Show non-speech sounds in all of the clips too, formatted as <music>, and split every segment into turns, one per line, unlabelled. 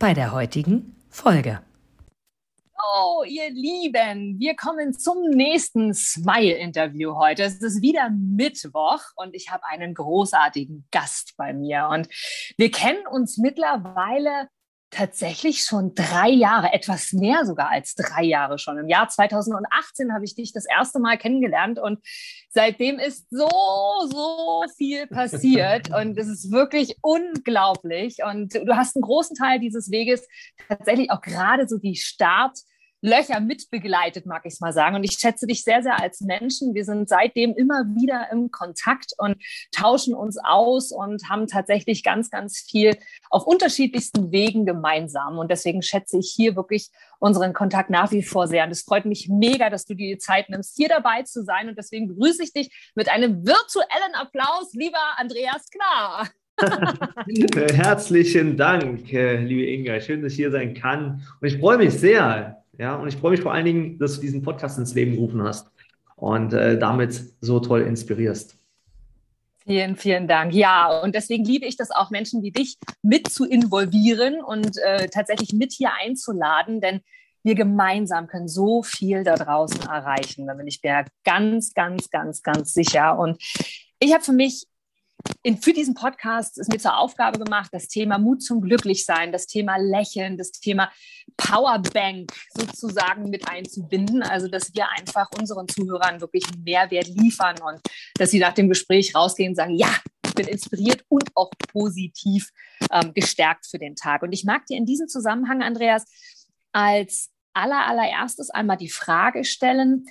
bei der heutigen Folge.
Oh, ihr Lieben, wir kommen zum nächsten Smile-Interview heute. Es ist wieder Mittwoch und ich habe einen großartigen Gast bei mir. Und wir kennen uns mittlerweile tatsächlich schon drei Jahre, etwas mehr sogar als drei Jahre schon. Im Jahr 2018 habe ich dich das erste Mal kennengelernt und seitdem ist so, so viel passiert <laughs> und es ist wirklich unglaublich. Und du hast einen großen Teil dieses Weges tatsächlich auch gerade so die Start- Löcher mitbegleitet, mag ich es mal sagen. Und ich schätze dich sehr, sehr als Menschen. Wir sind seitdem immer wieder im Kontakt und tauschen uns aus und haben tatsächlich ganz, ganz viel auf unterschiedlichsten Wegen gemeinsam. Und deswegen schätze ich hier wirklich unseren Kontakt nach wie vor sehr. Und es freut mich mega, dass du dir die Zeit nimmst, hier dabei zu sein. Und deswegen begrüße ich dich mit einem virtuellen Applaus, lieber Andreas Klar. <laughs>
Herzlichen Dank, äh, liebe Inga. Schön, dass ich hier sein kann. Und ich freue mich sehr, ja, und ich freue mich vor allen Dingen, dass du diesen Podcast ins Leben gerufen hast und äh, damit so toll inspirierst.
Vielen, vielen Dank. Ja, und deswegen liebe ich das auch, Menschen wie dich mit zu involvieren und äh, tatsächlich mit hier einzuladen, denn wir gemeinsam können so viel da draußen erreichen. Da bin ich mir ganz, ganz, ganz, ganz sicher. Und ich habe für mich in, für diesen Podcast ist mir zur Aufgabe gemacht, das Thema Mut zum Glücklichsein, das Thema Lächeln, das Thema Powerbank sozusagen mit einzubinden. Also, dass wir einfach unseren Zuhörern wirklich einen Mehrwert liefern und dass sie nach dem Gespräch rausgehen und sagen, ja, ich bin inspiriert und auch positiv ähm, gestärkt für den Tag. Und ich mag dir in diesem Zusammenhang, Andreas, als aller, allererstes einmal die Frage stellen,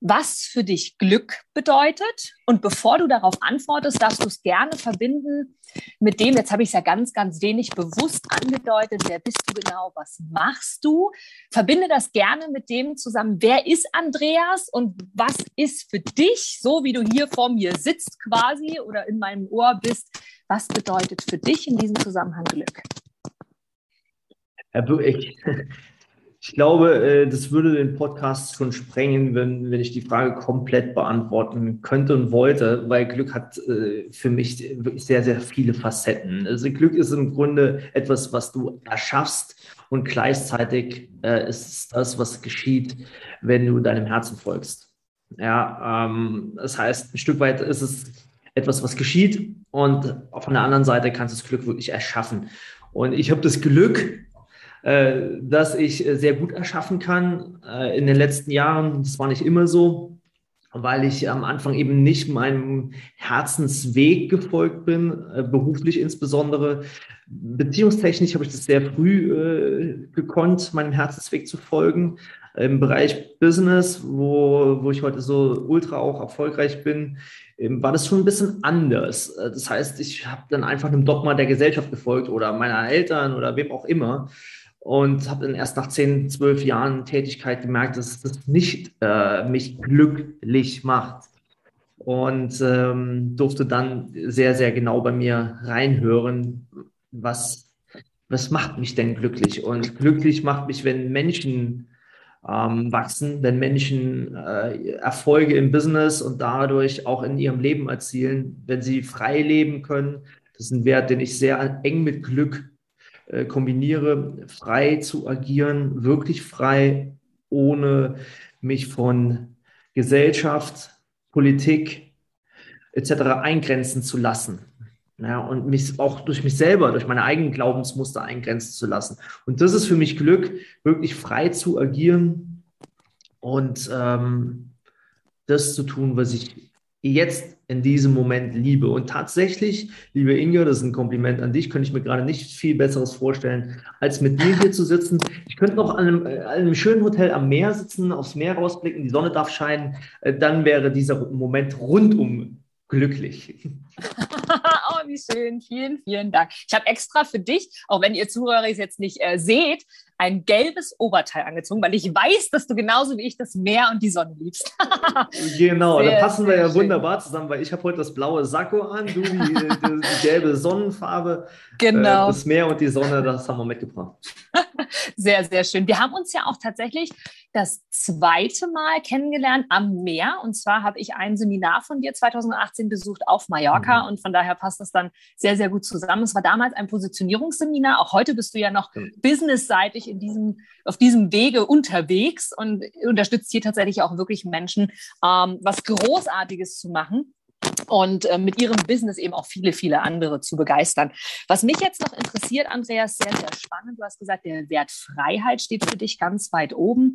was für dich Glück bedeutet. Und bevor du darauf antwortest, darfst du es gerne verbinden mit dem, jetzt habe ich es ja ganz, ganz wenig bewusst angedeutet, wer bist du genau, was machst du? Verbinde das gerne mit dem zusammen, wer ist Andreas und was ist für dich, so wie du hier vor mir sitzt quasi oder in meinem Ohr bist, was bedeutet für dich in diesem Zusammenhang Glück?
Ich, ich glaube, äh, das würde den Podcast schon sprengen, wenn, wenn ich die Frage komplett beantworten könnte und wollte, weil Glück hat äh, für mich wirklich sehr, sehr viele Facetten. Also Glück ist im Grunde etwas, was du erschaffst und gleichzeitig äh, ist es das, was geschieht, wenn du deinem Herzen folgst. Ja, ähm, das heißt, ein Stück weit ist es etwas, was geschieht und von der anderen Seite kannst du das Glück wirklich erschaffen. Und ich habe das Glück, äh, dass ich äh, sehr gut erschaffen kann. Äh, in den letzten Jahren, das war nicht immer so, weil ich am Anfang eben nicht meinem Herzensweg gefolgt bin, beruflich insbesondere. Beziehungstechnisch habe ich das sehr früh äh, gekonnt, meinem Herzensweg zu folgen. Im Bereich Business, wo, wo ich heute so ultra auch erfolgreich bin, ähm, war das schon ein bisschen anders. Das heißt, ich habe dann einfach einem Dogma der Gesellschaft gefolgt oder meiner Eltern oder wem auch immer und habe dann erst nach 10, 12 Jahren Tätigkeit gemerkt, dass das nicht äh, mich glücklich macht. Und ähm, durfte dann sehr, sehr genau bei mir reinhören, was, was macht mich denn glücklich? Und glücklich macht mich, wenn Menschen ähm, wachsen, wenn Menschen äh, Erfolge im Business und dadurch auch in ihrem Leben erzielen, wenn sie frei leben können. Das ist ein Wert, den ich sehr eng mit Glück äh, kombiniere, frei zu agieren, wirklich frei, ohne mich von Gesellschaft, Politik etc. eingrenzen zu lassen. Ja, und mich auch durch mich selber, durch meine eigenen Glaubensmuster eingrenzen zu lassen. Und das ist für mich Glück, wirklich frei zu agieren und ähm, das zu tun, was ich jetzt in diesem Moment liebe. Und tatsächlich, liebe Inge, das ist ein Kompliment an dich, könnte ich mir gerade nicht viel Besseres vorstellen, als mit dir hier zu sitzen. Ich könnte noch an einem, äh, an einem schönen Hotel am Meer sitzen, aufs Meer rausblicken, die Sonne darf scheinen. Äh, dann wäre dieser Moment rundum glücklich. <laughs>
oh, wie schön. Vielen, vielen Dank. Ich habe extra für dich, auch wenn ihr Zuhörer es jetzt nicht äh, seht, ein gelbes Oberteil angezogen, weil ich weiß, dass du genauso wie ich das Meer und die Sonne liebst. <laughs>
genau, sehr, da passen wir ja schön. wunderbar zusammen, weil ich habe heute das blaue Sakko an, du die, die, die gelbe Sonnenfarbe.
Genau.
Äh, das Meer und die Sonne, das haben wir mitgebracht. <laughs>
sehr, sehr schön. Wir haben uns ja auch tatsächlich das zweite Mal kennengelernt am Meer. Und zwar habe ich ein Seminar von dir 2018 besucht auf Mallorca. Mhm. Und von daher passt das dann sehr, sehr gut zusammen. Es war damals ein Positionierungsseminar. Auch heute bist du ja noch mhm. businessseitig in diesem, auf diesem Wege unterwegs und unterstützt hier tatsächlich auch wirklich Menschen, ähm, was Großartiges zu machen und äh, mit ihrem Business eben auch viele, viele andere zu begeistern. Was mich jetzt noch interessiert, Andreas, sehr, sehr spannend. Du hast gesagt, der Wert Freiheit steht für dich ganz weit oben.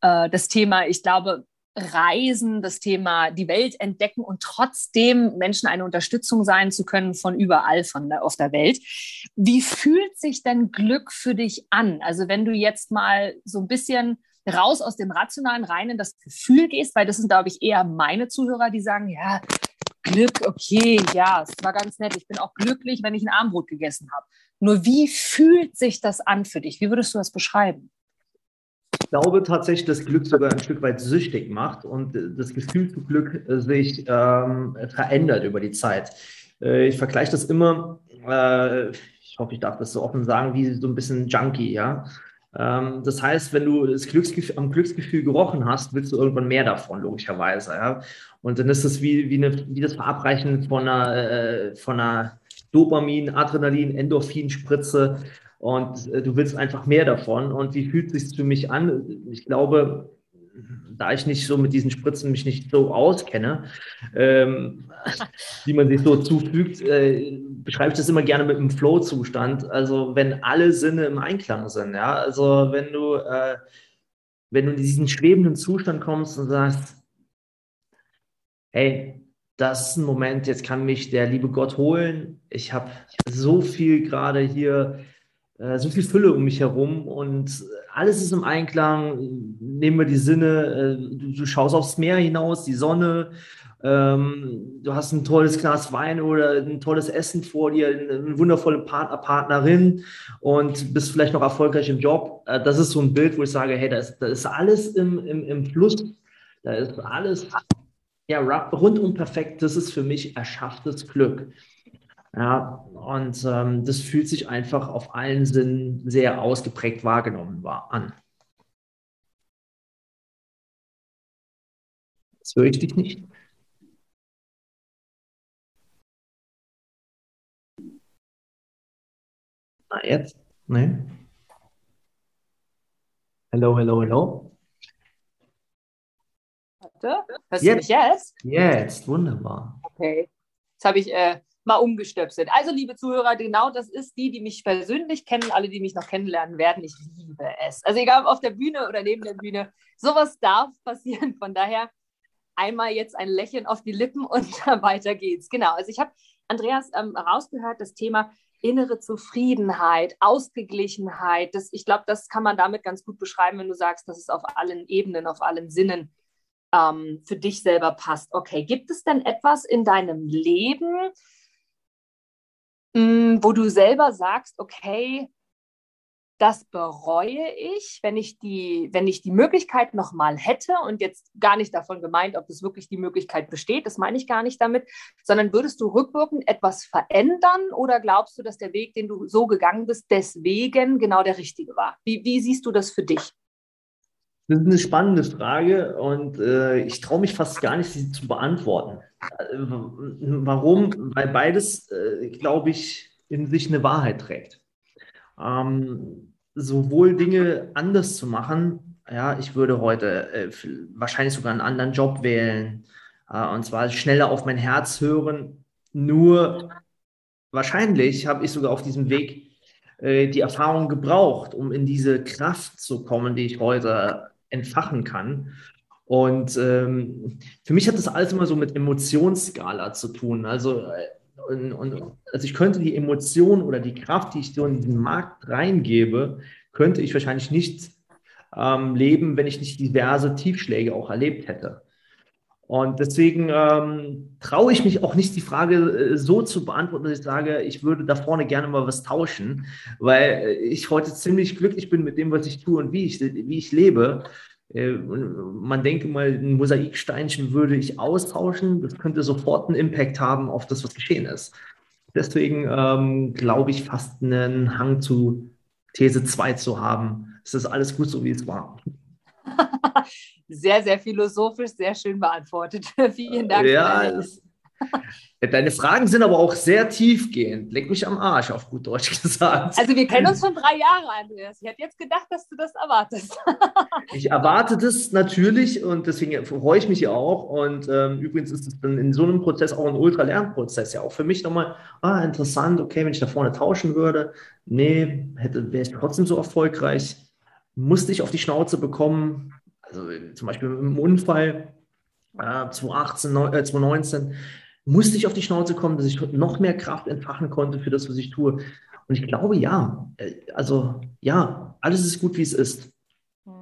Äh, das Thema, ich glaube, Reisen, das Thema die Welt entdecken und trotzdem Menschen eine Unterstützung sein zu können von überall von der, auf der Welt. Wie fühlt sich denn Glück für dich an? Also wenn du jetzt mal so ein bisschen raus aus dem Rationalen rein in das Gefühl gehst, weil das sind, glaube ich, eher meine Zuhörer, die sagen, ja, Glück, okay, ja, es war ganz nett. Ich bin auch glücklich, wenn ich ein Armbrot gegessen habe. Nur wie fühlt sich das an für dich? Wie würdest du das beschreiben?
Glaube tatsächlich, dass Glück sogar ein Stück weit süchtig macht und das Gefühl zu Glück sich ähm, verändert über die Zeit. Äh, ich vergleiche das immer, äh, ich hoffe, ich darf das so offen sagen, wie so ein bisschen Junkie, ja. Ähm, das heißt, wenn du das Glücksgefühl, am Glücksgefühl gerochen hast, willst du irgendwann mehr davon, logischerweise. Ja? Und dann ist es wie, wie, eine, wie das Verabreichen von einer, äh, von einer Dopamin, Adrenalin, Endorphin-Spritze. Und äh, du willst einfach mehr davon. Und wie fühlt es sich für mich an? Ich glaube, da ich nicht so mit diesen Spritzen mich nicht so auskenne, ähm, <laughs> wie man sich so zufügt, äh, beschreibe ich das immer gerne mit einem Flow-Zustand. Also wenn alle Sinne im Einklang sind, ja. Also wenn du, äh, wenn du in diesen schwebenden Zustand kommst und sagst, hey, das ist ein Moment, jetzt kann mich der liebe Gott holen. Ich habe so viel gerade hier so viel Fülle um mich herum und alles ist im Einklang. Nehmen wir die Sinne, äh, du, du, schaust aufs Meer hinaus, die Sonne, ähm, du hast ein tolles Glas Wein oder ein tolles Essen vor dir, eine wundervolle Partner, Partnerin und bist vielleicht noch erfolgreich im Job. Äh, das ist so ein Bild, wo ich sage, hey, da ist, da ist alles im, im, im Fluss, da ist alles ja, rundum perfekt. Das ist für mich erschafftes Glück. Ja, und ähm, das fühlt sich einfach auf allen Sinnen sehr ausgeprägt wahrgenommen war, an. Das höre ich dich nicht. Na, jetzt? Nee. Hello, hello, hello.
Warte, hörst jetzt. du mich jetzt?
Jetzt, wunderbar.
Okay. Jetzt habe ich äh, mal umgestöpselt. Also, liebe Zuhörer, genau das ist die, die mich persönlich kennen, alle, die mich noch kennenlernen werden. Ich liebe es. Also, egal ob auf der Bühne oder neben der Bühne, sowas darf passieren. Von daher einmal jetzt ein Lächeln auf die Lippen und <laughs> weiter geht's. Genau. Also, ich habe Andreas ähm, rausgehört, das Thema innere Zufriedenheit, Ausgeglichenheit. Das, ich glaube, das kann man damit ganz gut beschreiben, wenn du sagst, dass es auf allen Ebenen, auf allen Sinnen ähm, für dich selber passt. Okay, gibt es denn etwas in deinem Leben, wo du selber sagst, okay, das bereue ich, wenn ich die, wenn ich die Möglichkeit nochmal hätte und jetzt gar nicht davon gemeint, ob es wirklich die Möglichkeit besteht, das meine ich gar nicht damit, sondern würdest du rückwirkend etwas verändern oder glaubst du, dass der Weg, den du so gegangen bist, deswegen genau der richtige war? Wie, wie siehst du das für dich?
Das ist eine spannende Frage und äh, ich traue mich fast gar nicht, sie zu beantworten. Warum? Weil beides, äh, glaube ich, in sich eine Wahrheit trägt. Ähm, sowohl Dinge anders zu machen, ja, ich würde heute äh, wahrscheinlich sogar einen anderen Job wählen äh, und zwar schneller auf mein Herz hören. Nur wahrscheinlich habe ich sogar auf diesem Weg äh, die Erfahrung gebraucht, um in diese Kraft zu kommen, die ich heute entfachen kann. Und ähm, für mich hat das alles immer so mit Emotionsskala zu tun. Also, äh, und, und, also ich könnte die Emotion oder die Kraft, die ich so in den Markt reingebe, könnte ich wahrscheinlich nicht ähm, leben, wenn ich nicht diverse Tiefschläge auch erlebt hätte. Und deswegen ähm, traue ich mich auch nicht, die Frage äh, so zu beantworten, dass ich sage, ich würde da vorne gerne mal was tauschen, weil ich heute ziemlich glücklich bin mit dem, was ich tue und wie ich, wie ich lebe. Äh, man denke mal, ein Mosaiksteinchen würde ich austauschen. Das könnte sofort einen Impact haben auf das, was geschehen ist. Deswegen ähm, glaube ich fast einen Hang zu These 2 zu haben. Es ist alles gut so, wie es war. <laughs>
sehr, sehr philosophisch, sehr schön beantwortet. <laughs> Vielen Dank.
Ja, es, <laughs> Deine Fragen sind aber auch sehr tiefgehend. Leck mich am Arsch, auf gut Deutsch gesagt.
Also wir kennen uns <laughs> schon drei Jahre, Andreas. Ich hätte jetzt gedacht, dass du das erwartest. <laughs>
ich erwarte das natürlich und deswegen freue ich mich ja auch. Und ähm, übrigens ist es dann in so einem Prozess auch ein Ultra-Lernprozess. Ja, auch für mich nochmal, ah, interessant, okay, wenn ich da vorne tauschen würde. Nee, hätte, wäre ich trotzdem so erfolgreich. Musste ich auf die Schnauze bekommen. Also zum Beispiel im Unfall äh, 2018, äh, 2019 musste ich auf die Schnauze kommen, dass ich noch mehr Kraft entfachen konnte für das, was ich tue. Und ich glaube, ja, äh, also ja, alles ist gut, wie es ist. Hm.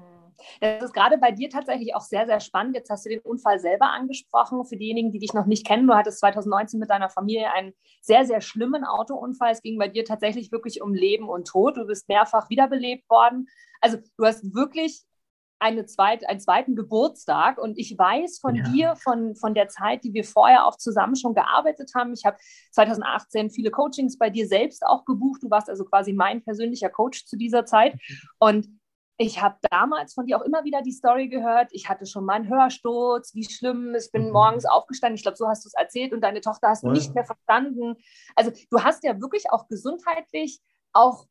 Das ist gerade bei dir tatsächlich auch sehr, sehr spannend. Jetzt hast du den Unfall selber angesprochen. Für diejenigen, die dich noch nicht kennen, du hattest 2019 mit deiner Familie einen sehr, sehr schlimmen Autounfall. Es ging bei dir tatsächlich wirklich um Leben und Tod. Du bist mehrfach wiederbelebt worden. Also du hast wirklich eine zweit, einen zweiten Geburtstag und ich weiß von ja. dir, von, von der Zeit, die wir vorher auch zusammen schon gearbeitet haben. Ich habe 2018 viele Coachings bei dir selbst auch gebucht. Du warst also quasi mein persönlicher Coach zu dieser Zeit. Und ich habe damals von dir auch immer wieder die Story gehört. Ich hatte schon mal einen Hörsturz, wie schlimm. Ich bin mhm. morgens aufgestanden. Ich glaube, so hast du es erzählt und deine Tochter hast du nicht mehr verstanden. Also du hast ja wirklich auch gesundheitlich auch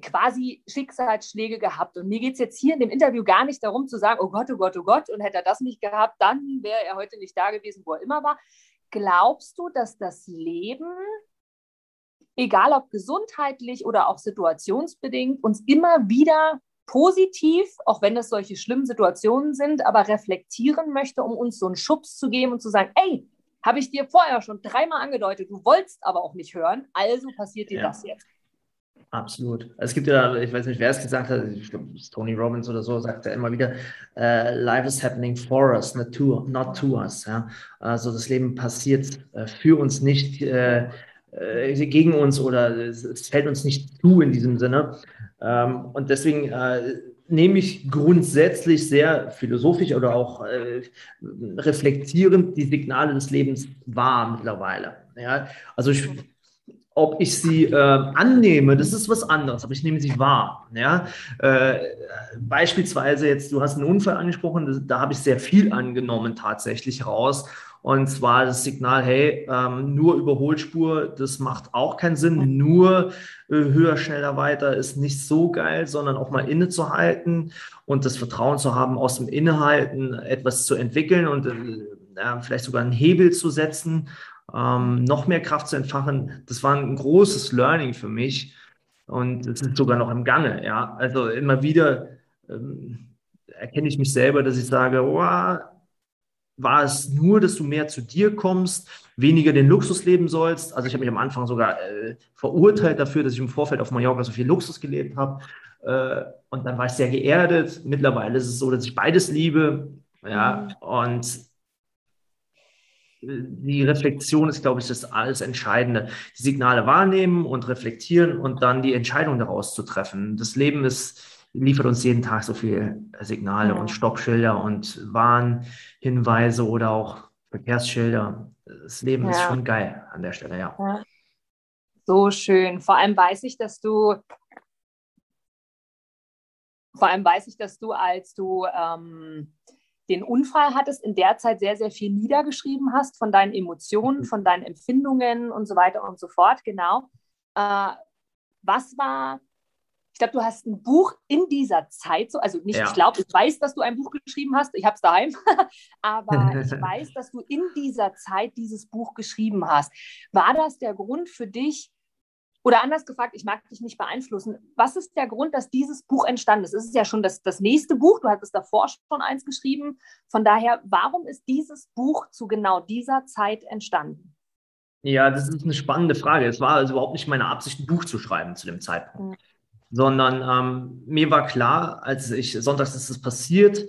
quasi Schicksalsschläge gehabt. Und mir geht es jetzt hier in dem Interview gar nicht darum zu sagen, oh Gott, oh Gott, oh Gott, und hätte er das nicht gehabt, dann wäre er heute nicht da gewesen, wo er immer war. Glaubst du, dass das Leben, egal ob gesundheitlich oder auch situationsbedingt, uns immer wieder positiv, auch wenn es solche schlimmen Situationen sind, aber reflektieren möchte, um uns so einen Schubs zu geben und zu sagen, ey, habe ich dir vorher schon dreimal angedeutet, du wolltest aber auch nicht hören, also passiert dir ja. das jetzt.
Absolut. Es gibt ja, ich weiß nicht, wer es gesagt hat, ich glaube, Tony Robbins oder so, sagt er immer wieder, uh, life is happening for us, not to, not to us. Ja? Also das Leben passiert uh, für uns, nicht uh, gegen uns oder es, es, fällt uns nicht zu in diesem Sinne. Ähm, und deswegen nehme ich grundsätzlich sehr philosophisch oder auch reflektierend die Signale des Lebens wahr mittlerweile. Ja? Also ich ob ich sie äh, annehme, das ist was anderes, aber ich nehme sie wahr. Ja? Äh, beispielsweise jetzt, du hast einen Unfall angesprochen, das, da habe ich sehr viel angenommen tatsächlich raus. Und zwar das Signal, hey, ähm, nur Überholspur, das macht auch keinen Sinn. Nur äh, höher, schneller, weiter ist nicht so geil, sondern auch mal innezuhalten und das Vertrauen zu haben, aus dem Innehalten etwas zu entwickeln und äh, vielleicht sogar einen Hebel zu setzen ähm, noch mehr Kraft zu entfachen, das war ein großes Learning für mich. Und es ist sogar noch im Gange, ja. Also immer wieder ähm, erkenne ich mich selber, dass ich sage, oh, war es nur, dass du mehr zu dir kommst, weniger den Luxus leben sollst. Also ich habe mich am Anfang sogar äh, verurteilt dafür, dass ich im Vorfeld auf Mallorca so viel Luxus gelebt habe. Äh, und dann war ich sehr geerdet. Mittlerweile ist es so, dass ich beides liebe. Ja, mhm. und die Reflexion ist, glaube ich, das alles Entscheidende. Die Signale wahrnehmen und reflektieren und dann die Entscheidung daraus zu treffen. Das Leben ist, liefert uns jeden Tag so viele Signale ja. und Stoppschilder und Warnhinweise oder auch Verkehrsschilder. Das Leben ja. ist schon geil an der Stelle, ja. ja.
So schön. Vor allem weiß ich, dass du vor allem weiß ich, dass du, als du ähm, den Unfall hattest, in der Zeit sehr, sehr viel niedergeschrieben hast von deinen Emotionen, mhm. von deinen Empfindungen und so weiter und so fort. Genau. Äh, was war, ich glaube, du hast ein Buch in dieser Zeit, so, also nicht, ja. ich glaube, ich weiß, dass du ein Buch geschrieben hast, ich habe es daheim, <laughs> aber ich <laughs> weiß, dass du in dieser Zeit dieses Buch geschrieben hast. War das der Grund für dich, oder anders gefragt, ich mag dich nicht beeinflussen. Was ist der Grund, dass dieses Buch entstanden ist? Es ist ja schon das, das nächste Buch, du hattest davor schon eins geschrieben. Von daher, warum ist dieses Buch zu genau dieser Zeit entstanden?
Ja, das ist eine spannende Frage. Es war also überhaupt nicht meine Absicht, ein Buch zu schreiben zu dem Zeitpunkt. Mhm. Sondern ähm, mir war klar, als ich, sonntags ist es passiert,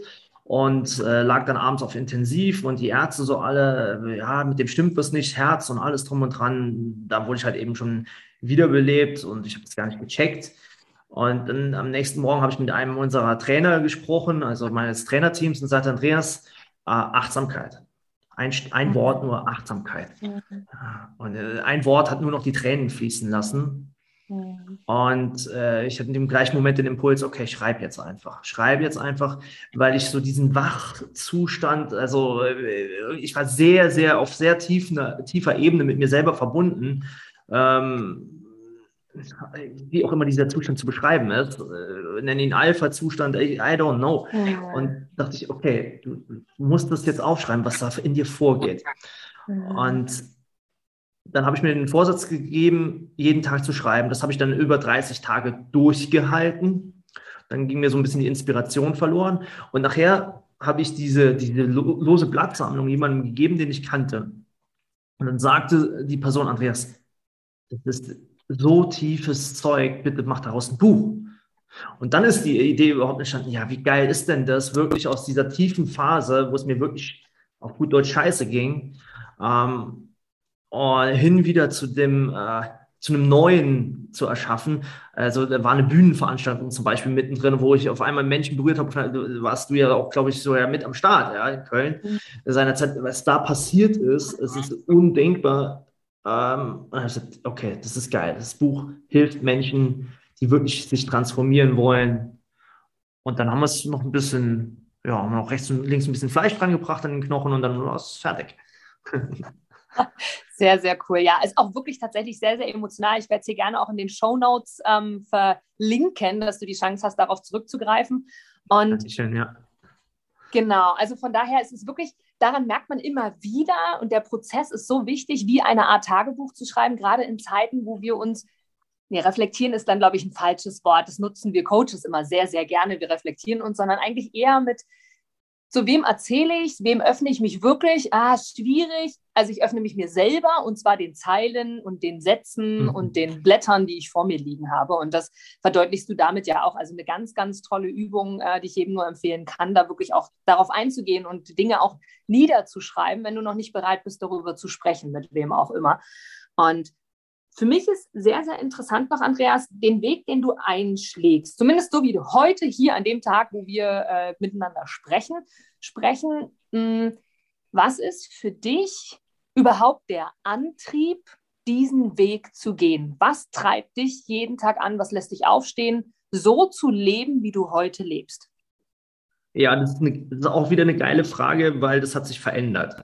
und äh, lag dann abends auf Intensiv und die Ärzte so alle, äh, ja, mit dem stimmt was nicht, Herz und alles drum und dran. Da wurde ich halt eben schon wiederbelebt und ich habe es gar nicht gecheckt. Und dann am nächsten Morgen habe ich mit einem unserer Trainer gesprochen, also meines Trainerteams, und sagte, Andreas, äh, Achtsamkeit. Ein, ein Wort nur Achtsamkeit. Mhm. Und äh, ein Wort hat nur noch die Tränen fließen lassen. Und äh, ich hatte in dem gleichen Moment den Impuls, okay, schreib jetzt einfach. Schreib jetzt einfach, weil ich so diesen Wachzustand, also äh, ich war sehr, sehr auf sehr tiefer, tiefer Ebene mit mir selber verbunden. Ähm, wie auch immer dieser Zustand zu beschreiben ist, äh, nenne ihn Alpha-Zustand, I, I, don't know. Mhm. Und dachte ich, okay, du, du musst das jetzt aufschreiben, was da in dir vorgeht. Mhm. Und dann habe ich mir den Vorsatz gegeben, jeden Tag zu schreiben. Das habe ich dann über 30 Tage durchgehalten. Dann ging mir so ein bisschen die Inspiration verloren. Und nachher habe ich diese, diese lose Blattsammlung jemandem gegeben, den ich kannte. Und dann sagte die Person, Andreas, das ist so tiefes Zeug, bitte mach daraus ein Buch. Und dann ist die Idee überhaupt entstanden, ja, wie geil ist denn das, wirklich aus dieser tiefen Phase, wo es mir wirklich auf gut Deutsch scheiße ging, ähm, und hin wieder zu dem, äh, zu einem neuen zu erschaffen. Also da war eine Bühnenveranstaltung zum Beispiel mittendrin, wo ich auf einmal Menschen berührt habe. Warst du ja auch, glaube ich, so ja mit am Start, ja, in Köln. Mhm. Seinerzeit, was da passiert ist, es ist undenkbar. Ähm, und ich gesagt, okay, das ist geil. Das Buch hilft Menschen, die wirklich sich transformieren wollen. Und dann haben wir es noch ein bisschen, ja, haben wir noch rechts und links ein bisschen Fleisch dran gebracht an den Knochen und dann war es fertig.
Sehr, sehr cool. Ja, ist auch wirklich tatsächlich sehr, sehr emotional. Ich werde es hier gerne auch in den Show Notes ähm, verlinken, dass du die Chance hast, darauf zurückzugreifen. Und Dankeschön, ja. Genau, also von daher ist es wirklich, daran merkt man immer wieder und der Prozess ist so wichtig, wie eine Art Tagebuch zu schreiben, gerade in Zeiten, wo wir uns Nee, reflektieren ist dann, glaube ich, ein falsches Wort. Das nutzen wir Coaches immer sehr, sehr gerne. Wir reflektieren uns, sondern eigentlich eher mit zu wem erzähle ich, wem öffne ich mich wirklich? Ah, schwierig. Also ich öffne mich mir selber und zwar den Zeilen und den Sätzen mhm. und den Blättern, die ich vor mir liegen habe. Und das verdeutlichst du damit ja auch. Also eine ganz, ganz tolle Übung, äh, die ich jedem nur empfehlen kann, da wirklich auch darauf einzugehen und Dinge auch niederzuschreiben, wenn du noch nicht bereit bist, darüber zu sprechen, mit wem auch immer. Und für mich ist sehr, sehr interessant noch, Andreas, den Weg, den du einschlägst, zumindest so wie du heute hier an dem Tag, wo wir äh, miteinander sprechen, sprechen. Mh, hm, was ist für dich überhaupt der Antrieb, diesen Weg zu gehen? Was treibt dich jeden Tag an? Was lässt dich aufstehen, so zu leben, wie du heute lebst?
Ja, das ist, eine, auch wieder eine geile Frage, weil das hat sich verändert.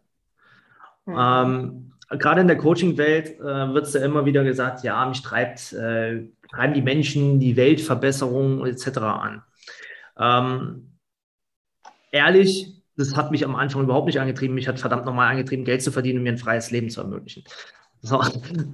Mhm. Ähm, gerade in der Coaching-Welt äh, wird es ja immer wieder gesagt, ja, mich treibt, äh, treiben die Menschen die Weltverbesserung etc. an. Ähm, ehrlich, das hat mich am Anfang überhaupt nicht angetrieben. Mich hat verdammt nochmal angetrieben, Geld zu verdienen und mir ein freies Leben zu ermöglichen. So,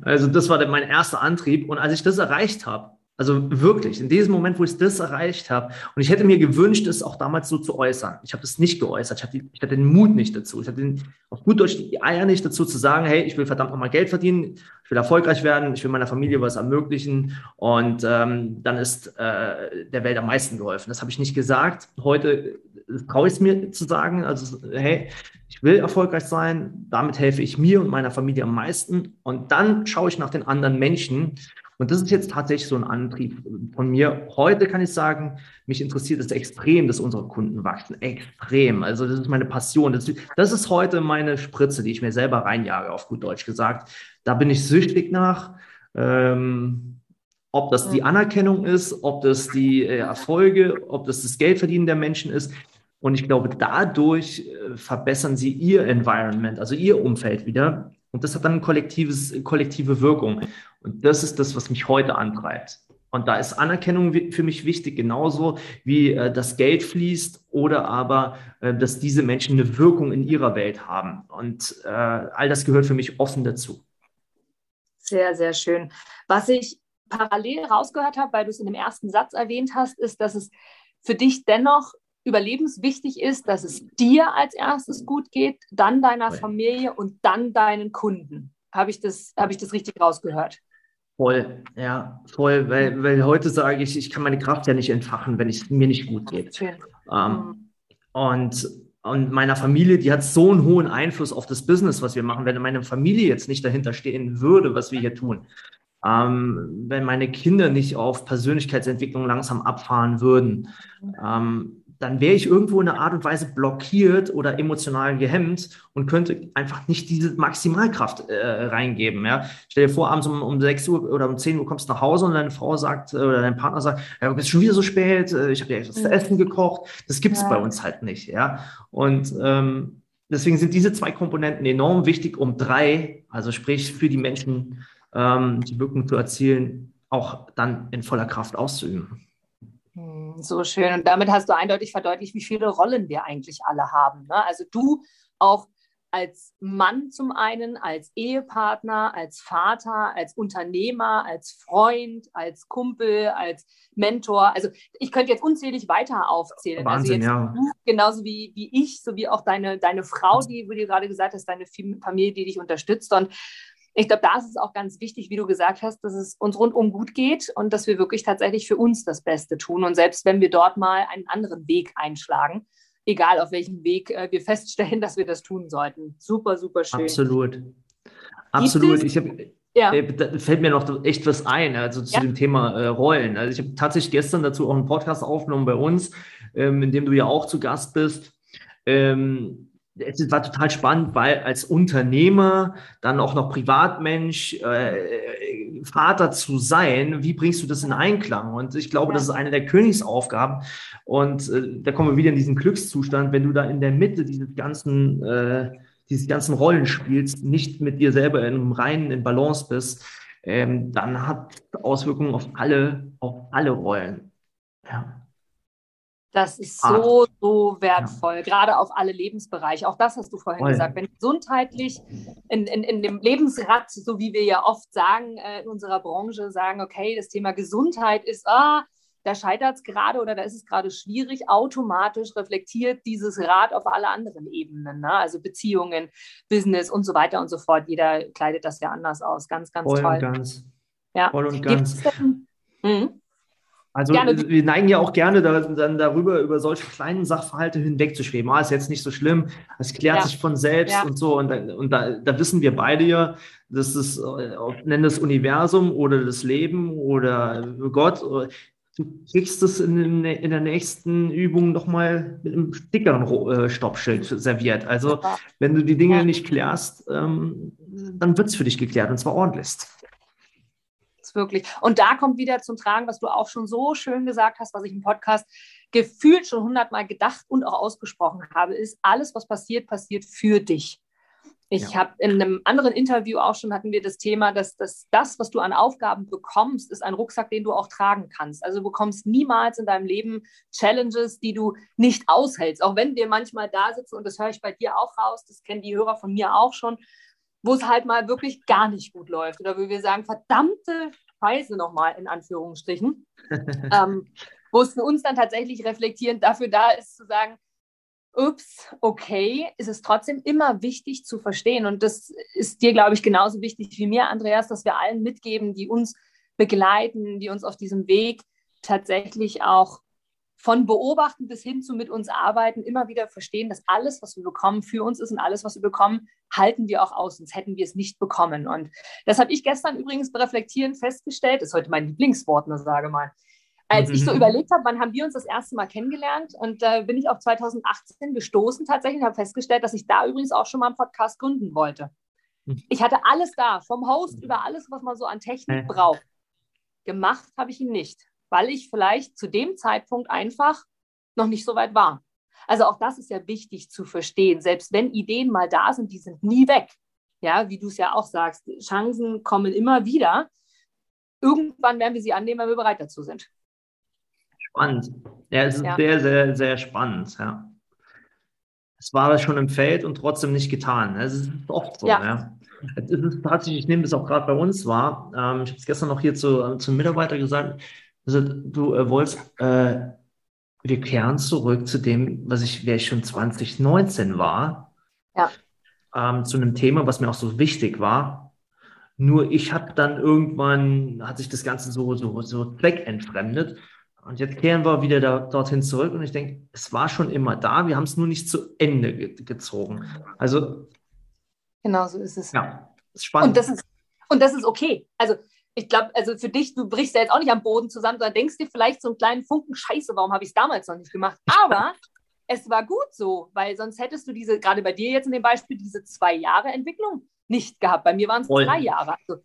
also das war mein erster Antrieb. Und als ich das erreicht habe, also wirklich, in diesem Moment, wo ich das erreicht habe, und ich hätte mir gewünscht, es auch damals so zu äußern. Ich habe es nicht geäußert. Ich hatte, ich hatte, den Mut nicht dazu. Ich hatte den, auf gut Deutsch die Eier nicht dazu zu sagen, hey, ich will verdammt nochmal Geld verdienen, ich will erfolgreich werden, ich will meiner Familie was ermöglichen und ähm, dann ist äh, der Welt am meisten geholfen. Das habe ich nicht gesagt. Heute traue ich es mir zu sagen. Also, hey, ich will erfolgreich sein, damit helfe ich mir und meiner Familie am meisten. Und dann schaue ich nach den anderen Menschen und das ist jetzt tatsächlich so ein Antrieb von mir. Heute kann ich sagen, mich interessiert es extrem, dass unsere Kunden wachsen. Extrem. Also das ist meine Passion. Das, das ist heute meine Spritze, die ich mir selber reinjage, auf gut Deutsch gesagt. Da bin ich süchtig nach. Ähm, ob das die Anerkennung ist, ob das die äh, Erfolge, ob das das Geldverdienen der Menschen ist. Und ich glaube, dadurch äh, verbessern sie ihr Environment, also ihr Umfeld wieder. Und das hat dann eine kollektives, kollektive Wirkung. Und das ist das, was mich heute antreibt. Und da ist Anerkennung für mich wichtig, genauso wie äh, das Geld fließt oder aber, äh, dass diese Menschen eine Wirkung in ihrer Welt haben. Und äh, all das gehört für mich offen dazu.
Sehr, sehr schön. Was ich parallel rausgehört habe, weil du es in dem ersten Satz erwähnt hast, ist, dass es für dich dennoch überlebenswichtig ist, dass es dir als erstes gut geht, dann deiner Familie und dann deinen Kunden. Habe ich, das, habe ich das richtig rausgehört?
Voll, ja, voll, weil, weil heute sage ich, ich kann meine Kraft ja nicht entfachen, wenn es mir nicht gut geht. Ähm, mhm. Und, und meiner Familie, die hat so einen hohen Einfluss auf das Business, was wir machen. Wenn meine Familie jetzt nicht dahinter stehen würde, was wir hier tun, ähm, wenn meine Kinder nicht auf Persönlichkeitsentwicklung langsam abfahren würden, ähm, dann wäre ich irgendwo in einer Art und Weise blockiert oder emotional gehemmt und könnte einfach nicht diese Maximalkraft äh, reingeben. Ja? Stell dir vor, abends um, um 6 Uhr oder um 10 Uhr kommst du nach Hause und deine Frau sagt äh, oder dein Partner sagt, ja, du bist schon wieder so spät, äh, ich habe dir etwas zu essen gekocht. Das gibt es ja. bei uns halt nicht. Ja? Und ähm, deswegen sind diese zwei Komponenten enorm wichtig, um drei, also sprich für die Menschen, ähm, die Wirkung zu erzielen, auch dann in voller Kraft auszuüben.
So schön. Und damit hast du eindeutig verdeutlicht, wie viele Rollen wir eigentlich alle haben. Ne? Also du auch als Mann zum einen, als Ehepartner, als Vater, als Unternehmer, als Freund, als Kumpel, als Mentor. Also ich könnte jetzt unzählig weiter aufzählen.
Also Wahnsinn,
also
ja.
du, genauso wie, wie ich, so wie auch deine, deine Frau, die, wie du gerade gesagt hast, deine Familie, die dich unterstützt. Und ich glaube, da ist es auch ganz wichtig, wie du gesagt hast, dass es uns rundum gut geht und dass wir wirklich tatsächlich für uns das Beste tun. Und selbst wenn wir dort mal einen anderen Weg einschlagen, egal auf welchem Weg äh, wir feststellen, <laughs> dass wir das tun sollten. Super, super schön.
Absolut. Absolut. Ich habe ja. Äh, da fällt mir noch echt was ein, also zu ja. dem Thema äh, Rollen. Also ich habe tatsächlich gestern dazu auch einen Podcast aufgenommen bei uns, ähm, in dem du ja auch zu Gast bist. Ähm, es war total spannend, weil als Unternehmer, dann auch noch Privatmensch, äh, Vater zu sein, wie bringst du das in Einklang? Und ich glaube, ja. das ist eine der Königsaufgaben. Und äh, da kommen wir wieder in diesen Glückszustand, wenn du da in der Mitte dieses ganzen, äh, dieses ganzen Rollen spielst, nicht mit dir selber in einem reinen in Balance bist, ähm, dann hat Auswirkungen auf alle, auf alle Rollen. Ja.
Das ist so, so wertvoll, ja. gerade auf alle Lebensbereiche. Auch das hast du vorhin Voll. gesagt. Wenn gesundheitlich in, in, in dem Lebensrad, so wie wir ja oft sagen äh, in unserer Branche, sagen, okay, das Thema Gesundheit ist, ah, da scheitert es gerade oder da ist es gerade schwierig, automatisch reflektiert dieses Rad auf alle anderen Ebenen, ne? also Beziehungen, Business und so weiter und so fort. Jeder kleidet das ja anders aus. Ganz, ganz
Voll
toll.
Und ganz.
Ja.
Voll und ganz.
Denn, hm?
Also gerne. wir neigen ja auch gerne da, dann darüber, über solche kleinen Sachverhalte hinwegzuschweben. Ah, ist jetzt nicht so schlimm, es klärt ja. sich von selbst ja. und so. Und, da, und da, da, wissen wir beide ja, dass das, äh, nenn das Universum oder das Leben oder Gott, du kriegst es in, in der nächsten Übung nochmal mit einem dickeren äh, Stoppschild serviert. Also wenn du die Dinge ja. nicht klärst, ähm, dann wird es für dich geklärt und zwar ordentlich
wirklich. Und da kommt wieder zum Tragen, was du auch schon so schön gesagt hast, was ich im Podcast gefühlt schon hundertmal gedacht und auch ausgesprochen habe, ist, alles, was passiert, passiert für dich. Ich ja. habe in einem anderen Interview auch schon hatten wir das Thema, dass, dass das, was du an Aufgaben bekommst, ist ein Rucksack, den du auch tragen kannst. Also du bekommst niemals in deinem Leben Challenges, die du nicht aushältst. Auch wenn wir manchmal da sitzen, und das höre ich bei dir auch raus, das kennen die Hörer von mir auch schon, wo es halt mal wirklich gar nicht gut läuft oder wo wir sagen, verdammte Scheiße nochmal in Anführungsstrichen, <laughs> ähm, wo es für uns dann tatsächlich reflektierend dafür da ist zu sagen, ups, okay, ist es trotzdem immer wichtig zu verstehen. Und das ist dir, glaube ich, genauso wichtig wie mir, Andreas, dass wir allen mitgeben, die uns begleiten, die uns auf diesem Weg tatsächlich auch von beobachten bis hin zu mit uns arbeiten, immer wieder verstehen, dass alles, was wir bekommen, für uns ist und alles, was wir bekommen, halten wir auch aus, sonst hätten wir es nicht bekommen. Und das habe ich gestern übrigens reflektierend festgestellt, ist heute mein Lieblingswort, nur sage mal. Als ich so mhm. überlegt habe, wann haben wir uns das erste Mal kennengelernt und da äh, bin ich auf 2018 gestoßen tatsächlich und habe festgestellt, dass ich da übrigens auch schon mal einen Podcast gründen wollte. Mhm. Ich hatte alles da, vom Host über alles, was man so an Technik braucht. Gemacht habe ich ihn nicht weil ich vielleicht zu dem Zeitpunkt einfach noch nicht so weit war. Also auch das ist ja wichtig zu verstehen. Selbst wenn Ideen mal da sind, die sind nie weg. Ja, wie du es ja auch sagst, Chancen kommen immer wieder. Irgendwann werden wir sie annehmen, wenn wir bereit dazu sind.
Spannend. Ja, es ist ja. sehr, sehr, sehr spannend. Ja. Es war das schon im Feld und trotzdem nicht getan. Es ist oft so. Ja. ja. Es ist tatsächlich, ich nehme das auch gerade bei uns wahr. Ähm, ich habe es gestern noch hier zu, zum Mitarbeiter gesagt. Also du, äh, Wolf, äh, wir kehren zurück zu dem, was ich, wer ich schon 2019 war.
Ja.
Ähm, zu einem Thema, was mir auch so wichtig war. Nur ich habe dann irgendwann, hat sich das Ganze so, so, so zweckentfremdet. Und jetzt kehren wir wieder da, dorthin zurück und ich denke, es war schon immer da, wir haben es nur nicht zu Ende ge gezogen. Also.
Genau so ist es.
Ja, ist spannend.
Und das ist, und das ist okay. Also, ich glaube, also für dich, du brichst ja jetzt auch nicht am Boden zusammen, sondern denkst dir vielleicht so einen kleinen Funken, Scheiße, warum habe ich es damals noch nicht gemacht? Aber es war gut so, weil sonst hättest du diese, gerade bei dir jetzt in dem Beispiel, diese zwei Jahre Entwicklung nicht gehabt. Bei mir waren es drei Jahre. Also,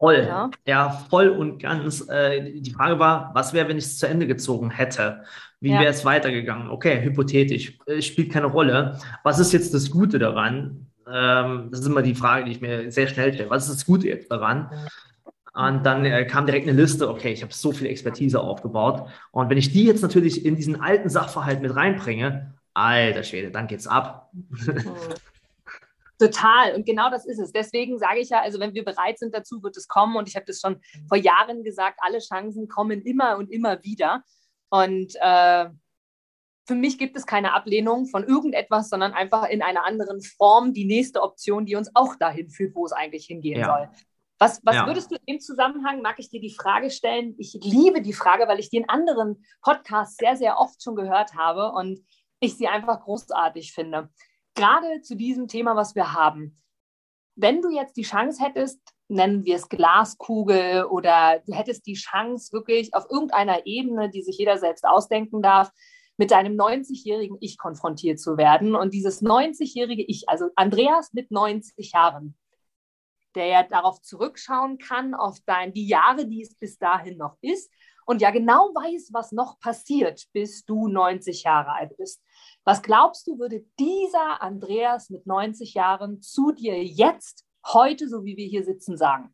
Voll, ja. ja, voll und ganz. Äh, die Frage war, was wäre, wenn ich es zu Ende gezogen hätte? Wie ja. wäre es weitergegangen? Okay, hypothetisch, äh, spielt keine Rolle. Was ist jetzt das Gute daran? Ähm, das ist immer die Frage, die ich mir sehr schnell stelle. Was ist das Gute jetzt daran? Und dann äh, kam direkt eine Liste, okay, ich habe so viel Expertise aufgebaut. Und wenn ich die jetzt natürlich in diesen alten Sachverhalt mit reinbringe, alter Schwede, dann geht's ab. <laughs>
Total. Und genau das ist es. Deswegen sage ich ja, also wenn wir bereit sind dazu, wird es kommen. Und ich habe das schon vor Jahren gesagt, alle Chancen kommen immer und immer wieder. Und äh, für mich gibt es keine Ablehnung von irgendetwas, sondern einfach in einer anderen Form die nächste Option, die uns auch dahin führt, wo es eigentlich hingehen ja. soll. Was, was ja. würdest du im Zusammenhang, mag ich dir die Frage stellen? Ich liebe die Frage, weil ich die in anderen Podcasts sehr, sehr oft schon gehört habe und ich sie einfach großartig finde gerade zu diesem Thema, was wir haben, wenn du jetzt die Chance hättest, nennen wir es Glaskugel oder du hättest die Chance wirklich auf irgendeiner Ebene, die sich jeder selbst ausdenken darf, mit deinem 90-jährigen Ich konfrontiert zu werden. Und dieses 90-jährige Ich, also Andreas mit 90 Jahren, der ja darauf zurückschauen kann, auf dein, die Jahre, die es bis dahin noch ist und ja genau weiß, was noch passiert, bis du 90 Jahre alt bist. Was glaubst du, würde dieser Andreas mit 90 Jahren zu dir jetzt, heute, so wie wir hier sitzen, sagen?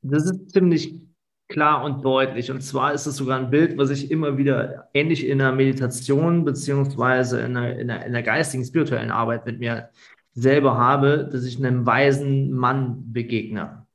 Das ist ziemlich klar und deutlich. Und zwar ist es sogar ein Bild, was ich immer wieder ähnlich in der Meditation beziehungsweise in der, in der, in der geistigen, spirituellen Arbeit mit mir selber habe, dass ich einem weisen Mann begegne.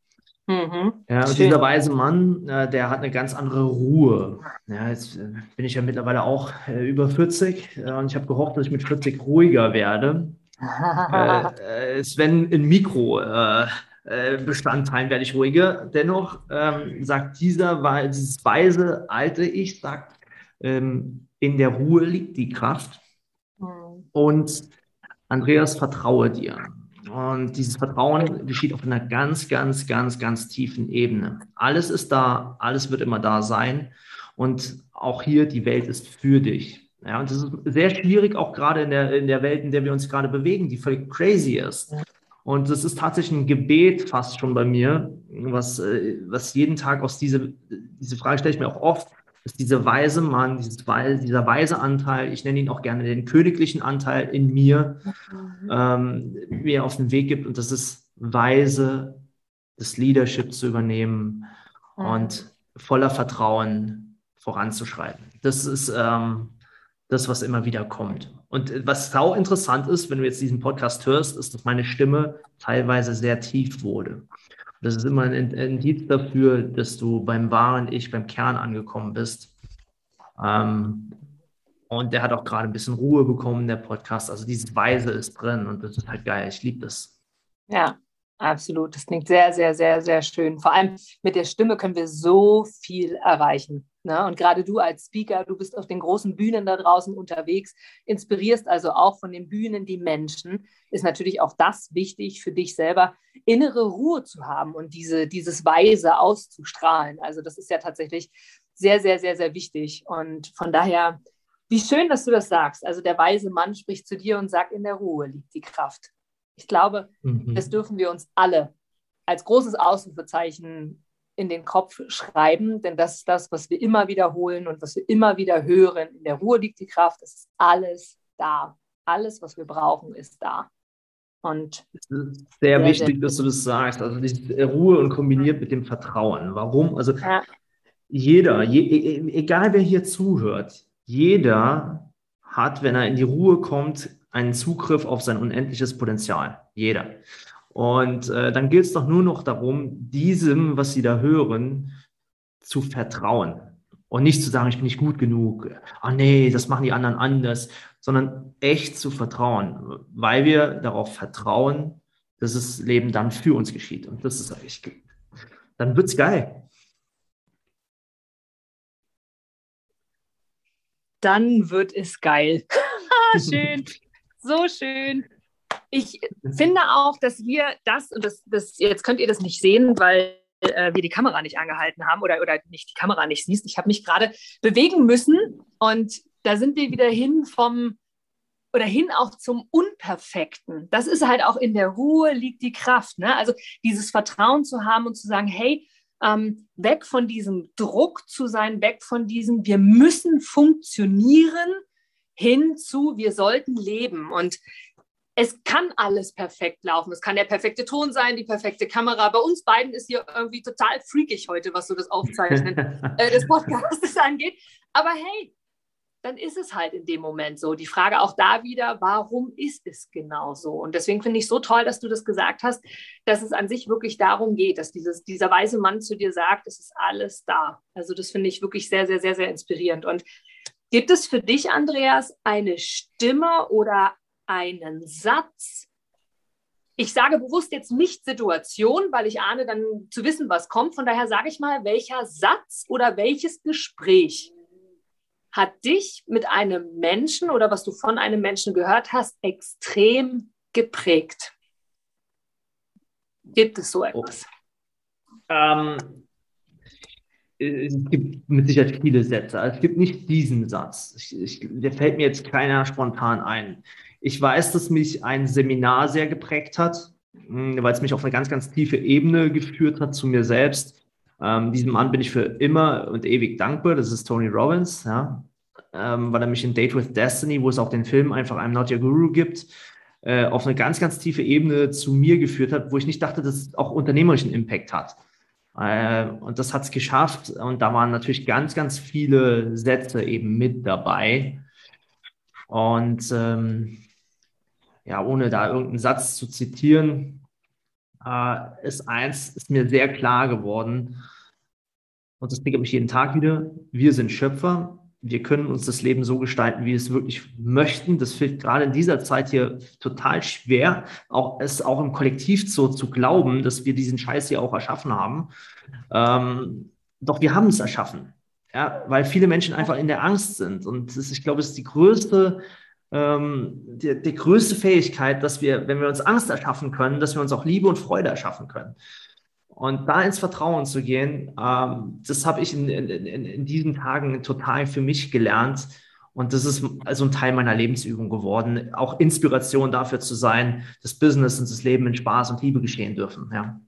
Mhm. Ja, und dieser weise Mann, äh, der hat eine ganz andere Ruhe. Ja, jetzt äh, bin ich ja mittlerweile auch äh, über 40 äh, und ich habe gehofft, dass ich mit 40 ruhiger werde. Äh, Sven in Mikrobestandteilen werde ich ruhiger. Dennoch ähm, sagt dieser, dieses weise alte Ich, sagt, ähm, in der Ruhe liegt die Kraft. Mhm. Und Andreas, vertraue dir. Und dieses Vertrauen geschieht auf einer ganz, ganz, ganz, ganz tiefen Ebene. Alles ist da, alles wird immer da sein. Und auch hier, die Welt ist für dich. Ja, und das ist sehr schwierig, auch gerade in der, in der Welt, in der wir uns gerade bewegen, die völlig crazy ist. Und das ist tatsächlich ein Gebet fast schon bei mir, was, äh, was jeden Tag aus diese, diese Frage stelle ich mir auch oft, ist dieser weise Mann, dieses, dieser weise Anteil, ich nenne ihn auch gerne den königlichen Anteil in mir, mhm. ähm, mir auf den Weg gibt. Und das ist weise, das Leadership zu übernehmen mhm. und voller Vertrauen voranzuschreiten. Das ist ähm, das, was immer wieder kommt. Und was sau interessant ist, wenn du jetzt diesen Podcast hörst, ist, dass meine Stimme teilweise sehr tief wurde. Das ist immer ein Indiz dafür, dass du beim wahren Ich, beim Kern angekommen bist. Ähm, und der hat auch gerade ein bisschen Ruhe bekommen, der Podcast. Also diese Weise ist drin und das ist halt geil. Ich liebe das.
Ja, absolut. Das klingt sehr, sehr, sehr, sehr schön. Vor allem mit der Stimme können wir so viel erreichen. Ne? Und gerade du als Speaker, du bist auf den großen Bühnen da draußen unterwegs, inspirierst also auch von den Bühnen die Menschen. Ist natürlich auch das wichtig für dich selber, innere Ruhe zu haben und diese, dieses Weise auszustrahlen. Also das ist ja tatsächlich sehr, sehr, sehr, sehr wichtig. Und von daher, wie schön, dass du das sagst. Also der weise Mann spricht zu dir und sagt, in der Ruhe liegt die Kraft. Ich glaube, mhm. das dürfen wir uns alle als großes Ausrufezeichen in den Kopf schreiben, denn das ist das, was wir immer wiederholen und was wir immer wieder hören. In der Ruhe liegt die Kraft, es ist alles da. Alles, was wir brauchen, ist da. Und
sehr, sehr wichtig, sehr dass du das sagst. Also die Ruhe und kombiniert mit dem Vertrauen. Warum? Also ja. jeder, je, e, e, egal wer hier zuhört, jeder hat, wenn er in die Ruhe kommt, einen Zugriff auf sein unendliches Potenzial. Jeder. Und äh, dann gilt es doch nur noch darum, diesem, was Sie da hören, zu vertrauen. Und nicht zu sagen, ich bin nicht gut genug. Ah nee, das machen die anderen anders. Sondern echt zu vertrauen, weil wir darauf vertrauen, dass das Leben dann für uns geschieht. Und das ist eigentlich, dann wird's geil.
dann wird es geil. <laughs> schön, so schön. Ich finde auch, dass wir das, und das, das, jetzt könnt ihr das nicht sehen, weil äh, wir die Kamera nicht angehalten haben oder, oder nicht die Kamera nicht siehst. Ich habe mich gerade bewegen müssen und da sind wir wieder hin vom oder hin auch zum Unperfekten. Das ist halt auch in der Ruhe liegt die Kraft. Ne? Also dieses Vertrauen zu haben und zu sagen, hey, ähm, weg von diesem Druck zu sein, weg von diesem, wir müssen funktionieren, hin zu, wir sollten leben. Und es kann alles perfekt laufen. Es kann der perfekte Ton sein, die perfekte Kamera. Bei uns beiden ist hier irgendwie total freakig heute, was so das Aufzeichnen <laughs> äh, des Podcasts angeht. Aber hey, dann ist es halt in dem Moment so. Die Frage auch da wieder, warum ist es genau so? Und deswegen finde ich so toll, dass du das gesagt hast, dass es an sich wirklich darum geht, dass dieses, dieser weise Mann zu dir sagt, es ist alles da. Also das finde ich wirklich sehr, sehr, sehr, sehr inspirierend. Und gibt es für dich, Andreas, eine Stimme oder einen Satz. Ich sage bewusst jetzt nicht Situation, weil ich ahne dann zu wissen, was kommt. Von daher sage ich mal, welcher Satz oder welches Gespräch hat dich mit einem Menschen oder was du von einem Menschen gehört hast, extrem geprägt? Gibt es so etwas?
Ähm, es gibt mit Sicherheit viele Sätze. Also es gibt nicht diesen Satz. Ich, ich, der fällt mir jetzt keiner spontan ein. Ich weiß, dass mich ein Seminar sehr geprägt hat, hm, weil es mich auf eine ganz, ganz tiefe Ebene geführt hat zu mir selbst. Ähm, diesem Mann bin ich für immer und ewig dankbar. Das ist Tony Robbins, ja. Ähm, weil er mich in Date with Destiny, wo es auch den Film einfach I'm Not Your Guru gibt, äh, auf eine ganz, ganz tiefe Ebene zu mir geführt hat, wo ich nicht dachte, dass es auch unternehmerischen Impact hat. Äh, und das hat es geschafft. Und da waren natürlich ganz, ganz viele Sätze eben mit dabei. Und ähm, ja, ohne da irgendeinen Satz zu zitieren, äh, ist eins, ist mir sehr klar geworden. Und das triggert mich jeden Tag wieder. Wir sind Schöpfer. Wir können uns das Leben so gestalten, wie wir es wirklich möchten. Das fällt gerade in dieser Zeit hier total schwer, auch es auch im Kollektiv so zu glauben, dass wir diesen Scheiß hier auch erschaffen haben. Ähm, doch wir haben es erschaffen. Ja, weil viele Menschen einfach in der Angst sind. Und das, ich glaube, es ist die größte ähm, die, die größte Fähigkeit, dass wir, wenn wir uns Angst erschaffen können, dass wir uns auch Liebe und Freude erschaffen können. Und da ins Vertrauen zu gehen, ähm, das habe ich in, in, in, diesen Tagen total für mich gelernt. Und das ist also ein Teil meiner Lebensübung geworden, auch Inspiration dafür zu sein, dass Business und das Leben in Spaß und Liebe geschehen dürfen. Ja.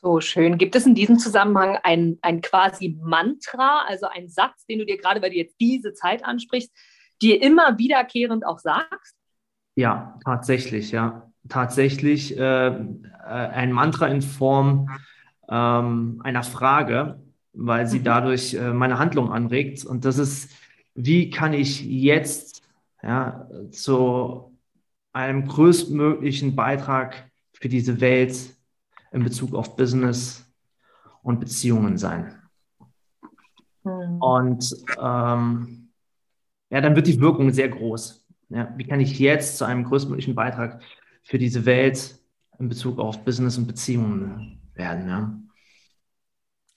So schön. Gibt es in diesem Zusammenhang ein, ein quasi Mantra, also ein Satz, den du dir gerade, weil du jetzt diese Zeit ansprichst, dir immer wiederkehrend auch sagst?
Ja, tatsächlich, ja. Tatsächlich äh, äh, ein Mantra in Form ähm, einer Frage, weil sie mhm. dadurch äh, meine Handlung anregt. Und das ist, wie kann ich jetzt ja, zu einem größtmöglichen Beitrag für diese Welt in Bezug auf Business und Beziehungen sein? Mhm. Und ähm, ja, dann wird die Wirkung sehr groß. Ja, wie kann ich jetzt zu einem größtmöglichen Beitrag für diese Welt in Bezug auf Business und Beziehungen werden? Ja?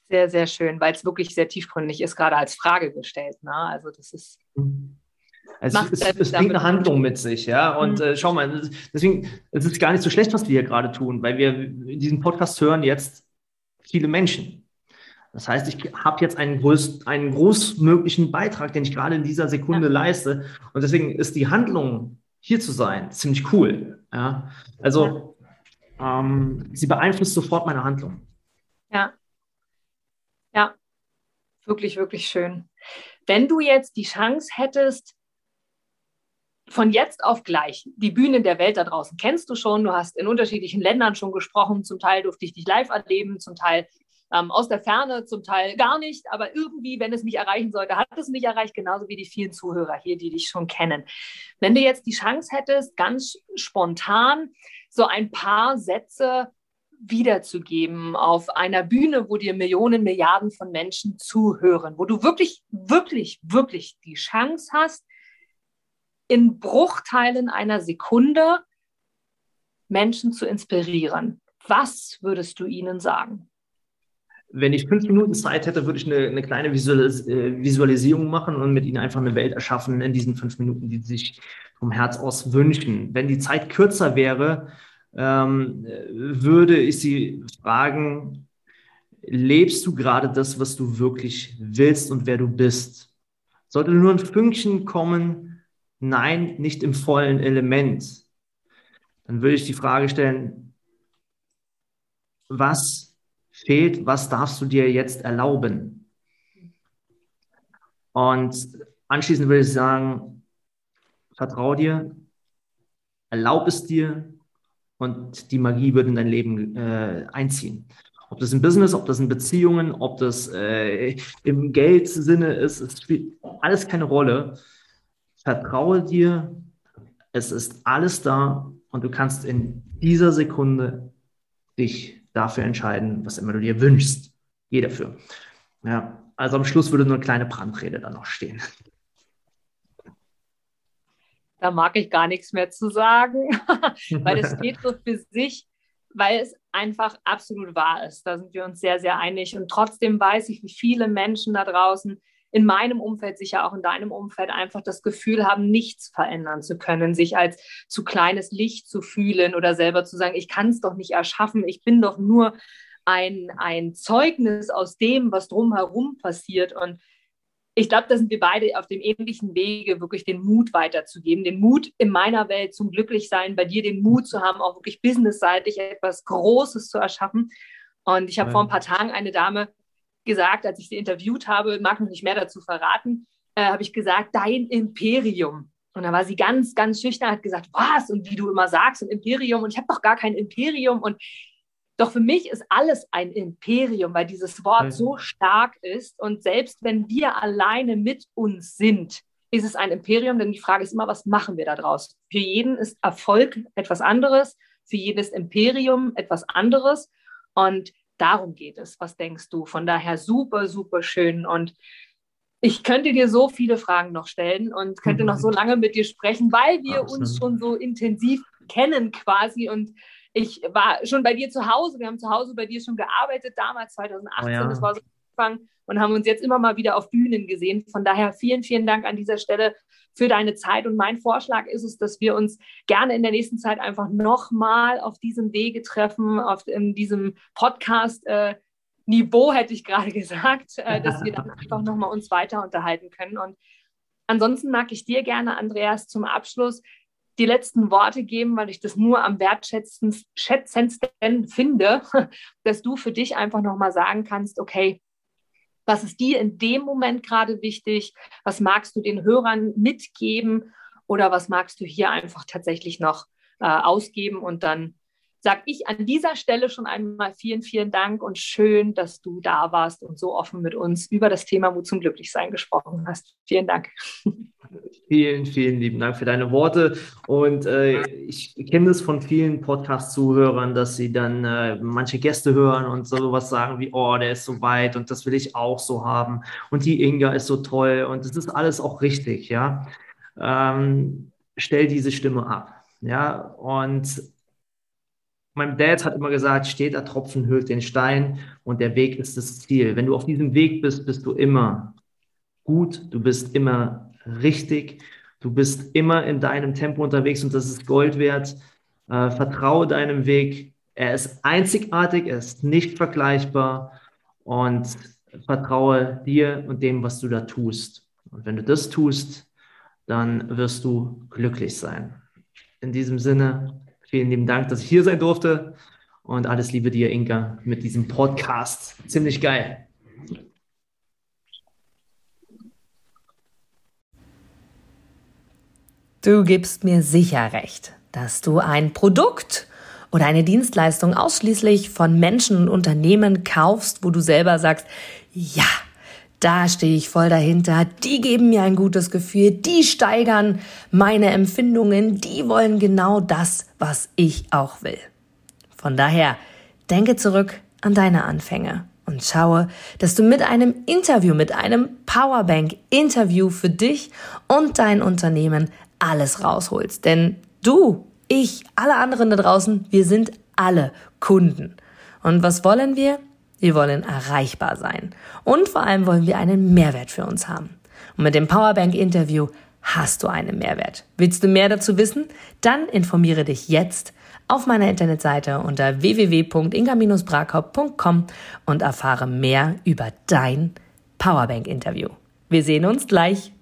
Sehr, sehr schön, weil es wirklich sehr tiefgründig ist, gerade als Frage gestellt. Ne? Also das ist.
Also es, es, es bringt eine Handlung mit sich, ja. Und mhm. äh, schau mal, deswegen es ist gar nicht so schlecht, was wir hier gerade tun, weil wir in diesem Podcast hören jetzt viele Menschen. Das heißt, ich habe jetzt einen, groß, einen großmöglichen Beitrag, den ich gerade in dieser Sekunde ja. leiste. Und deswegen ist die Handlung, hier zu sein, ziemlich cool. Ja? Also. Ähm, sie beeinflusst sofort meine Handlung.
Ja. Ja. Wirklich, wirklich schön. Wenn du jetzt die Chance hättest, von jetzt auf gleich, die Bühnen der Welt da draußen kennst du schon, du hast in unterschiedlichen Ländern schon gesprochen, zum Teil durfte ich dich live erleben, zum Teil ähm, aus der Ferne, zum Teil gar nicht, aber irgendwie, wenn es mich erreichen sollte, hat es mich erreicht, genauso wie die vielen Zuhörer hier, die dich schon kennen. Wenn du jetzt die Chance hättest, ganz spontan so ein paar Sätze wiederzugeben auf einer Bühne, wo dir Millionen, Milliarden von Menschen zuhören, wo du wirklich, wirklich, wirklich die Chance hast, in Bruchteilen einer Sekunde Menschen zu inspirieren. Was würdest du ihnen sagen?
Wenn ich fünf Minuten Zeit hätte, würde ich eine, eine kleine Visualis äh, Visualisierung machen und mit ihnen einfach eine Welt erschaffen in diesen fünf Minuten, die sich vom Herz aus wünschen. Wenn die Zeit kürzer wäre, ähm, würde ich sie fragen, lebst du gerade das, was du wirklich willst und wer du bist? Sollte nur ein Fünkchen kommen, nein, nicht im vollen Element, dann würde ich die Frage stellen, was fehlt, was darfst du dir jetzt erlauben? Und anschließend würde ich sagen, vertrau dir, erlaub es dir und die Magie wird in dein Leben äh, einziehen. Ob das im Business, ob das in Beziehungen, ob das äh, im Geldsinne ist, es spielt alles keine Rolle. Vertraue dir, es ist alles da und du kannst in dieser Sekunde dich dafür entscheiden, was immer du dir wünschst. Geh dafür. Ja, also am Schluss würde nur eine kleine Brandrede dann noch stehen.
Da mag ich gar nichts mehr zu sagen, <laughs> weil es steht so für sich weil es einfach absolut wahr ist. Da sind wir uns sehr, sehr einig. Und trotzdem weiß ich, wie viele Menschen da draußen in meinem Umfeld, sicher auch in deinem Umfeld, einfach das Gefühl haben, nichts verändern zu können, sich als zu kleines Licht zu fühlen oder selber zu sagen, ich kann es doch nicht erschaffen, ich bin doch nur ein, ein Zeugnis aus dem, was drumherum passiert. Und ich glaube, da sind wir beide auf dem ähnlichen Wege, wirklich den Mut weiterzugeben. Den Mut in meiner Welt zum Glücklichsein, bei dir den Mut zu haben, auch wirklich businessseitig etwas Großes zu erschaffen. Und ich habe vor ein paar Tagen eine Dame gesagt, als ich sie interviewt habe, mag noch nicht mehr dazu verraten, äh, habe ich gesagt, dein Imperium. Und da war sie ganz, ganz schüchtern, hat gesagt, was? Und wie du immer sagst, ein Imperium. Und ich habe doch gar kein Imperium. Und doch für mich ist alles ein Imperium, weil dieses Wort mhm. so stark ist. Und selbst wenn wir alleine mit uns sind, ist es ein Imperium, denn die Frage ist immer, was machen wir daraus? Für jeden ist Erfolg etwas anderes, für jedes Imperium etwas anderes. Und darum geht es. Was denkst du? Von daher super, super schön. Und ich könnte dir so viele Fragen noch stellen und könnte noch so <laughs> lange mit dir sprechen, weil wir Absolut. uns schon so intensiv kennen quasi und ich war schon bei dir zu Hause, wir haben zu Hause bei dir schon gearbeitet, damals 2018, oh ja. das war so Anfang und haben uns jetzt immer mal wieder auf Bühnen gesehen. Von daher vielen, vielen Dank an dieser Stelle für deine Zeit. Und mein Vorschlag ist es, dass wir uns gerne in der nächsten Zeit einfach nochmal auf diesem Wege treffen, auf in diesem Podcast. Äh, hätte ich gerade <laughs> gesagt, äh, dass wir dann einfach nochmal uns weiter unterhalten können. Und ansonsten mag ich dir gerne, Andreas, zum Abschluss die letzten Worte geben, weil ich das nur am wertschätzendsten finde, <laughs> dass du für dich einfach nochmal sagen kannst, okay, was ist dir in dem Moment gerade wichtig? Was magst du den Hörern mitgeben? Oder was magst du hier einfach tatsächlich noch äh, ausgeben und dann sage ich an dieser Stelle schon einmal vielen, vielen Dank und schön, dass du da warst und so offen mit uns über das Thema Mut zum Glücklichsein gesprochen hast. Vielen Dank.
Vielen, vielen lieben Dank für deine Worte. Und äh, ich kenne das von vielen Podcast-Zuhörern, dass sie dann äh, manche Gäste hören und sowas sagen wie, oh, der ist so weit und das will ich auch so haben. Und die Inga ist so toll und das ist alles auch richtig, ja. Ähm, stell diese Stimme ab. Ja, und mein Dad hat immer gesagt, steht der Tropfen hüllt den Stein und der Weg ist das Ziel. Wenn du auf diesem Weg bist, bist du immer gut, du bist immer richtig, du bist immer in deinem Tempo unterwegs und das ist Gold wert. Äh, vertraue deinem Weg. Er ist einzigartig, er ist nicht vergleichbar und vertraue dir und dem, was du da tust. Und wenn du das tust, dann wirst du glücklich sein. In diesem Sinne, Vielen lieben Dank, dass ich hier sein durfte. Und alles Liebe dir, Inka, mit diesem Podcast. Ziemlich geil.
Du gibst mir sicher recht, dass du ein Produkt oder eine Dienstleistung ausschließlich von Menschen und Unternehmen kaufst, wo du selber sagst, ja, da stehe ich voll dahinter, die geben mir ein gutes Gefühl, die steigern meine Empfindungen, die wollen genau das, was ich auch will. Von daher, denke zurück an deine Anfänge und schaue, dass du mit einem Interview, mit einem Powerbank-Interview für dich und dein Unternehmen alles rausholst. Denn du, ich, alle anderen da draußen, wir sind alle Kunden. Und was wollen wir?
Wir wollen erreichbar sein. Und vor allem wollen wir einen Mehrwert für uns haben. Und mit dem Powerbank Interview hast du einen Mehrwert. Willst du mehr dazu wissen? Dann informiere dich jetzt auf meiner Internetseite unter www.inga-brakop.com und erfahre mehr über dein Powerbank Interview. Wir sehen uns gleich.